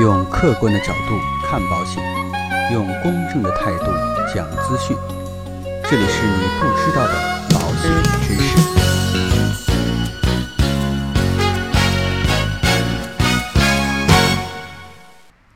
用客观的角度看保险，用公正的态度讲资讯。这里是你不知道的保险知识。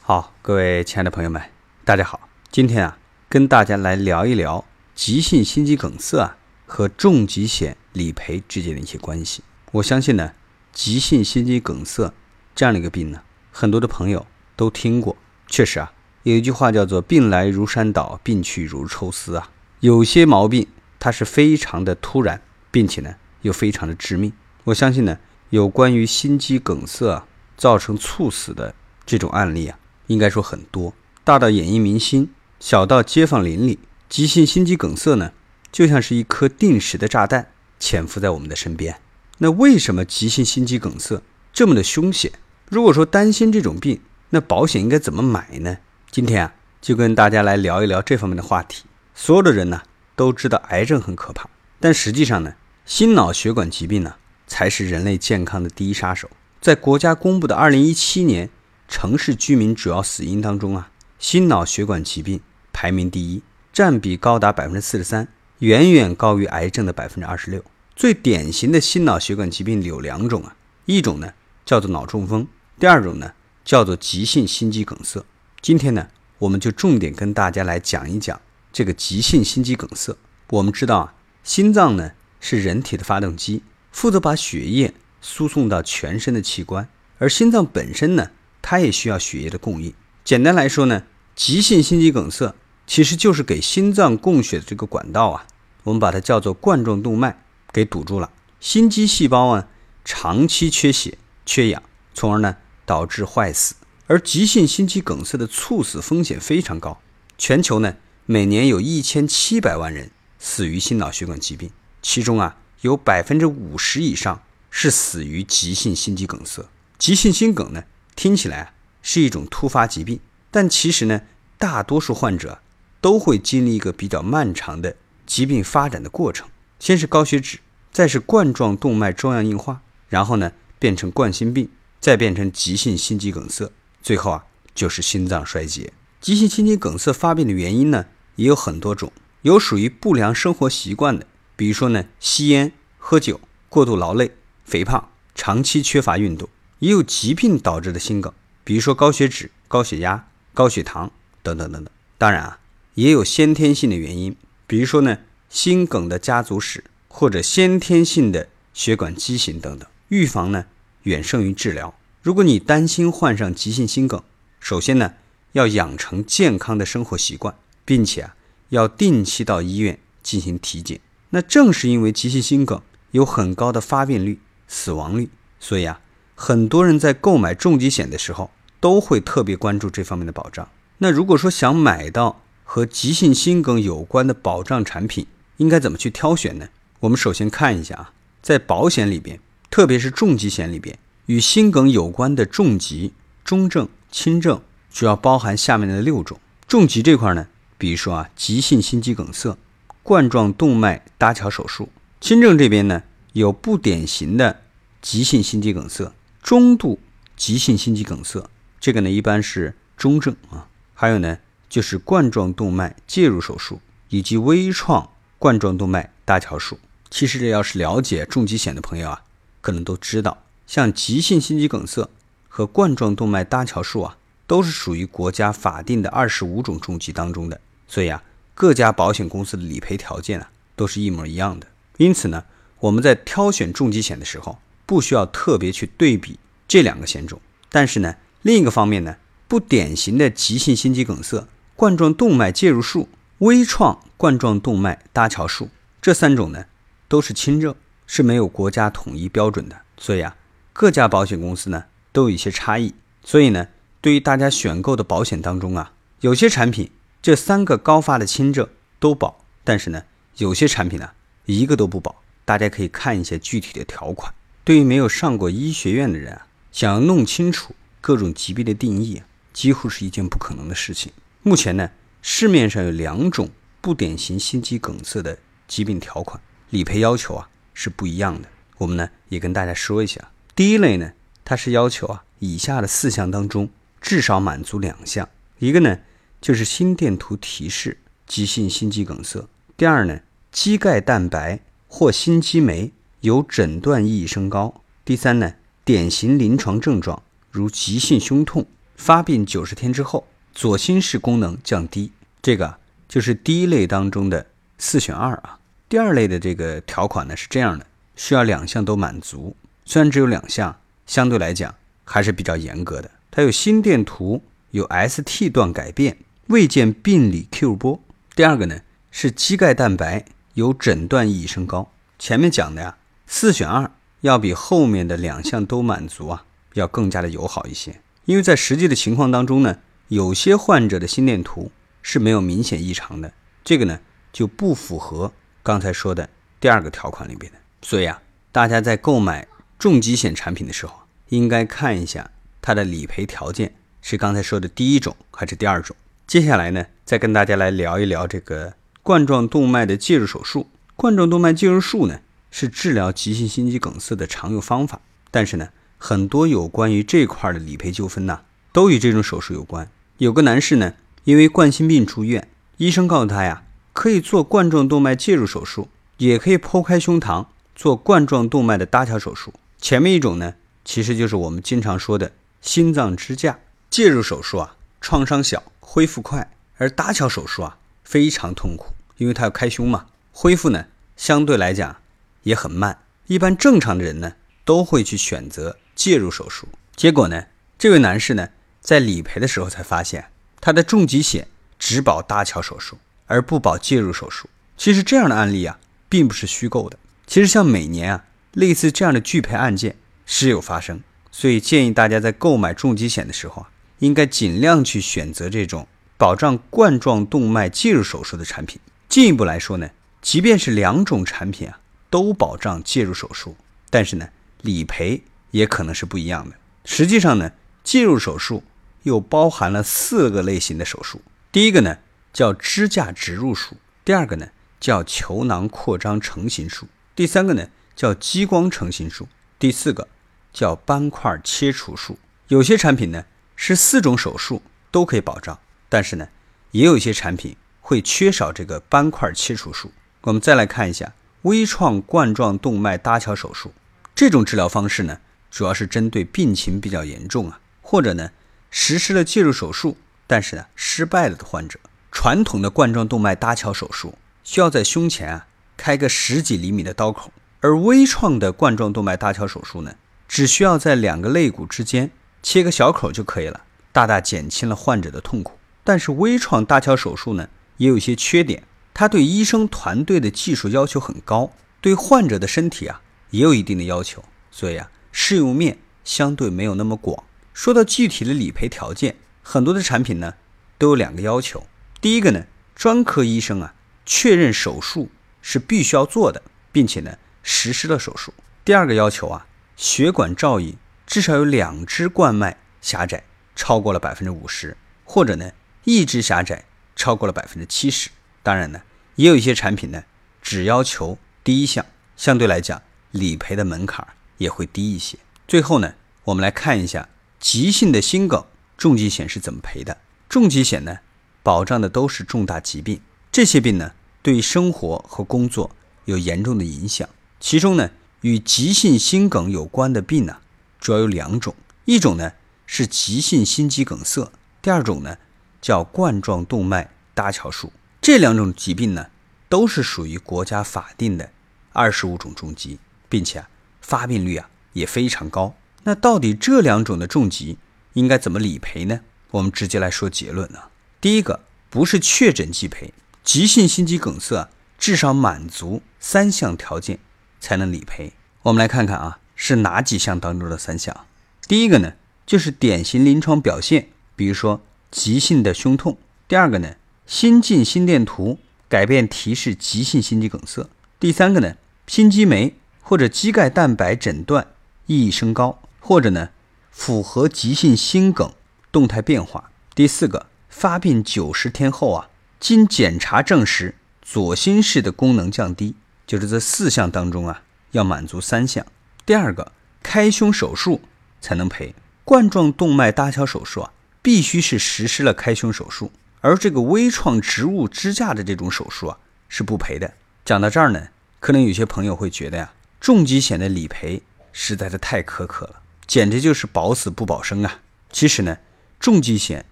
好，各位亲爱的朋友们，大家好。今天啊，跟大家来聊一聊急性心肌梗塞啊和重疾险理赔之间的一些关系。我相信呢，急性心肌梗塞这样的一个病呢，很多的朋友都听过。确实啊，有一句话叫做“病来如山倒，病去如抽丝”啊。有些毛病它是非常的突然，并且呢又非常的致命。我相信呢，有关于心肌梗塞啊造成猝死的这种案例啊，应该说很多，大到演艺明星，小到街坊邻里，急性心肌梗塞呢，就像是一颗定时的炸弹潜伏在我们的身边。那为什么急性心肌梗塞这么的凶险？如果说担心这种病，那保险应该怎么买呢？今天啊，就跟大家来聊一聊这方面的话题。所有的人呢都知道癌症很可怕，但实际上呢，心脑血管疾病呢才是人类健康的第一杀手。在国家公布的2017年城市居民主要死因当中啊，心脑血管疾病排名第一，占比高达百分之四十三，远远高于癌症的百分之二十六。最典型的心脑血管疾病有两种啊，一种呢叫做脑中风，第二种呢叫做急性心肌梗塞。今天呢，我们就重点跟大家来讲一讲这个急性心肌梗塞。我们知道啊，心脏呢是人体的发动机，负责把血液输送到全身的器官，而心脏本身呢，它也需要血液的供应。简单来说呢，急性心肌梗塞其实就是给心脏供血的这个管道啊，我们把它叫做冠状动脉。给堵住了，心肌细胞啊长期缺血缺氧，从而呢导致坏死。而急性心肌梗塞的猝死风险非常高，全球呢每年有一千七百万人死于心脑血管疾病，其中啊有百分之五十以上是死于急性心肌梗塞。急性心梗呢听起来啊是一种突发疾病，但其实呢大多数患者都会经历一个比较漫长的疾病发展的过程。先是高血脂，再是冠状动脉粥样硬化，然后呢变成冠心病，再变成急性心肌梗塞，最后啊就是心脏衰竭。急性心肌梗塞发病的原因呢也有很多种，有属于不良生活习惯的，比如说呢吸烟、喝酒、过度劳累、肥胖、长期缺乏运动；也有疾病导致的心梗，比如说高血脂、高血压、高血糖等等等等。当然啊，也有先天性的原因，比如说呢。心梗的家族史或者先天性的血管畸形等等，预防呢远胜于治疗。如果你担心患上急性心梗，首先呢要养成健康的生活习惯，并且啊要定期到医院进行体检。那正是因为急性心梗有很高的发病率、死亡率，所以啊很多人在购买重疾险的时候都会特别关注这方面的保障。那如果说想买到和急性心梗有关的保障产品，应该怎么去挑选呢？我们首先看一下啊，在保险里边，特别是重疾险里边，与心梗有关的重疾、中症、轻症，主要包含下面的六种。重疾这块呢，比如说啊，急性心肌梗塞、冠状动脉搭桥手术；轻症这边呢，有不典型的急性心肌梗塞、中度急性心肌梗塞，这个呢一般是中症啊；还有呢，就是冠状动脉介入手术以及微创。冠状动脉搭桥术，其实这要是了解重疾险的朋友啊，可能都知道，像急性心肌梗塞和冠状动脉搭桥术啊，都是属于国家法定的二十五种重疾当中的，所以啊，各家保险公司的理赔条件啊，都是一模一样的。因此呢，我们在挑选重疾险的时候，不需要特别去对比这两个险种。但是呢，另一个方面呢，不典型的急性心肌梗塞、冠状动脉介入术。微创冠状动脉搭桥术这三种呢，都是轻症，是没有国家统一标准的，所以啊，各家保险公司呢都有一些差异。所以呢，对于大家选购的保险当中啊，有些产品这三个高发的轻症都保，但是呢，有些产品呢一个都不保。大家可以看一下具体的条款。对于没有上过医学院的人啊，想要弄清楚各种疾病的定义，几乎是一件不可能的事情。目前呢。市面上有两种不典型心肌梗塞的疾病条款，理赔要求啊是不一样的。我们呢也跟大家说一下，第一类呢，它是要求啊以下的四项当中至少满足两项，一个呢就是心电图提示急性心肌梗塞；第二呢，肌钙蛋白或心肌酶有诊断意义升高；第三呢，典型临床症状如急性胸痛，发病九十天之后左心室功能降低，这个就是第一类当中的四选二啊。第二类的这个条款呢是这样的，需要两项都满足，虽然只有两项，相对来讲还是比较严格的。它有心电图有 ST 段改变，未见病理 Q 波。第二个呢是肌钙蛋白有诊断意义升高。前面讲的呀，四选二要比后面的两项都满足啊，要更加的友好一些。因为在实际的情况当中呢，有些患者的心电图是没有明显异常的，这个呢就不符合刚才说的第二个条款里边的。所以啊，大家在购买重疾险产品的时候，应该看一下。它的理赔条件是刚才说的第一种还是第二种？接下来呢，再跟大家来聊一聊这个冠状动脉的介入手术。冠状动脉介入术呢，是治疗急性心肌梗塞的常用方法。但是呢，很多有关于这块的理赔纠纷呐，都与这种手术有关。有个男士呢，因为冠心病住院，医生告诉他呀，可以做冠状动脉介入手术，也可以剖开胸膛做冠状动脉的搭桥手术。前面一种呢，其实就是我们经常说的。心脏支架介入手术啊，创伤小，恢复快；而搭桥手术啊，非常痛苦，因为它要开胸嘛，恢复呢相对来讲也很慢。一般正常的人呢，都会去选择介入手术。结果呢，这位男士呢，在理赔的时候才发现，他的重疾险只保搭桥手术，而不保介入手术。其实这样的案例啊，并不是虚构的。其实像每年啊，类似这样的拒赔案件时有发生。所以建议大家在购买重疾险的时候啊，应该尽量去选择这种保障冠状动脉介入手术的产品。进一步来说呢，即便是两种产品啊都保障介入手术，但是呢理赔也可能是不一样的。实际上呢，介入手术又包含了四个类型的手术。第一个呢叫支架植入术，第二个呢叫球囊扩张成形术，第三个呢叫激光成形术，第四个。叫斑块切除术，有些产品呢是四种手术都可以保障，但是呢，也有一些产品会缺少这个斑块切除术。我们再来看一下微创冠状动脉搭桥手术，这种治疗方式呢，主要是针对病情比较严重啊，或者呢实施了介入手术，但是呢失败了的患者。传统的冠状动脉搭桥手术需要在胸前啊开个十几厘米的刀口，而微创的冠状动脉搭桥手术呢。只需要在两个肋骨之间切个小口就可以了，大大减轻了患者的痛苦。但是微创搭桥手术呢，也有一些缺点，它对医生团队的技术要求很高，对患者的身体啊也有一定的要求，所以啊适用面相对没有那么广。说到具体的理赔条件，很多的产品呢都有两个要求。第一个呢，专科医生啊确认手术是必须要做的，并且呢实施了手术。第二个要求啊。血管照影至少有两支冠脉狭窄超过了百分之五十，或者呢一支狭窄超过了百分之七十。当然呢，也有一些产品呢只要求第一项，相对来讲理赔的门槛也会低一些。最后呢，我们来看一下急性的心梗重疾险是怎么赔的。重疾险呢保障的都是重大疾病，这些病呢对生活和工作有严重的影响，其中呢。与急性心梗有关的病呢，主要有两种，一种呢是急性心肌梗塞，第二种呢叫冠状动脉搭桥术。这两种疾病呢都是属于国家法定的二十五种重疾，并且啊发病率啊也非常高。那到底这两种的重疾应该怎么理赔呢？我们直接来说结论啊。第一个不是确诊即赔，急性心肌梗塞至少满足三项条件。才能理赔。我们来看看啊，是哪几项当中的三项？第一个呢，就是典型临床表现，比如说急性的胸痛；第二个呢，心镜心电图改变提示急性心肌梗塞；第三个呢，心肌酶或者肌钙蛋白诊断意义升高，或者呢，符合急性心梗动态变化；第四个，发病九十天后啊，经检查证实左心室的功能降低。就是这四项当中啊，要满足三项。第二个，开胸手术才能赔。冠状动脉搭桥手术啊，必须是实施了开胸手术，而这个微创植物支架的这种手术啊是不赔的。讲到这儿呢，可能有些朋友会觉得呀，重疾险的理赔实在是太苛刻了，简直就是保死不保生啊。其实呢，重疾险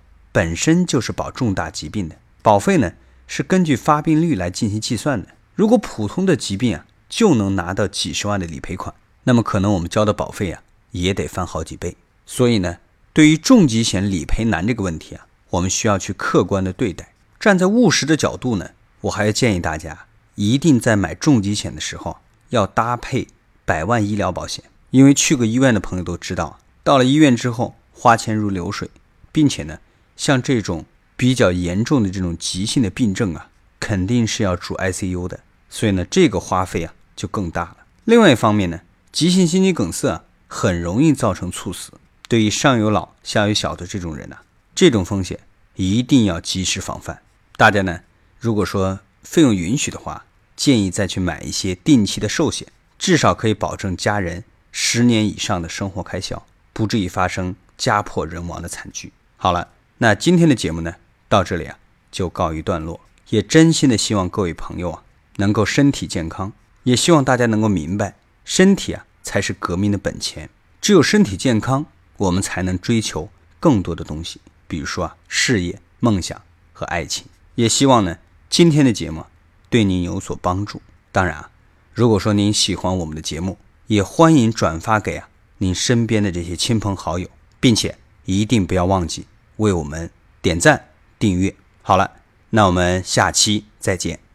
本身就是保重大疾病的，保费呢是根据发病率来进行计算的。如果普通的疾病啊就能拿到几十万的理赔款，那么可能我们交的保费啊也得翻好几倍。所以呢。对于重疾险理赔难这个问题啊，我们需要去客观的对待。站在务实的角度呢，我还要建议大家，一定在买重疾险的时候要搭配百万医疗保险。因为去过医院的朋友都知道，到了医院之后花钱如流水，并且呢，像这种比较严重的这种急性的病症啊，肯定是要住 ICU 的，所以呢，这个花费啊就更大了。另外一方面呢，急性心肌梗塞啊，很容易造成猝死。对于上有老下有小的这种人呢，这种风险一定要及时防范。大家呢，如果说费用允许的话，建议再去买一些定期的寿险，至少可以保证家人十年以上的生活开销，不至于发生家破人亡的惨剧。好了，那今天的节目呢，到这里啊就告一段落。也真心的希望各位朋友啊能够身体健康，也希望大家能够明白，身体啊才是革命的本钱，只有身体健康。我们才能追求更多的东西，比如说啊，事业、梦想和爱情。也希望呢，今天的节目对您有所帮助。当然啊，如果说您喜欢我们的节目，也欢迎转发给啊您身边的这些亲朋好友，并且一定不要忘记为我们点赞、订阅。好了，那我们下期再见。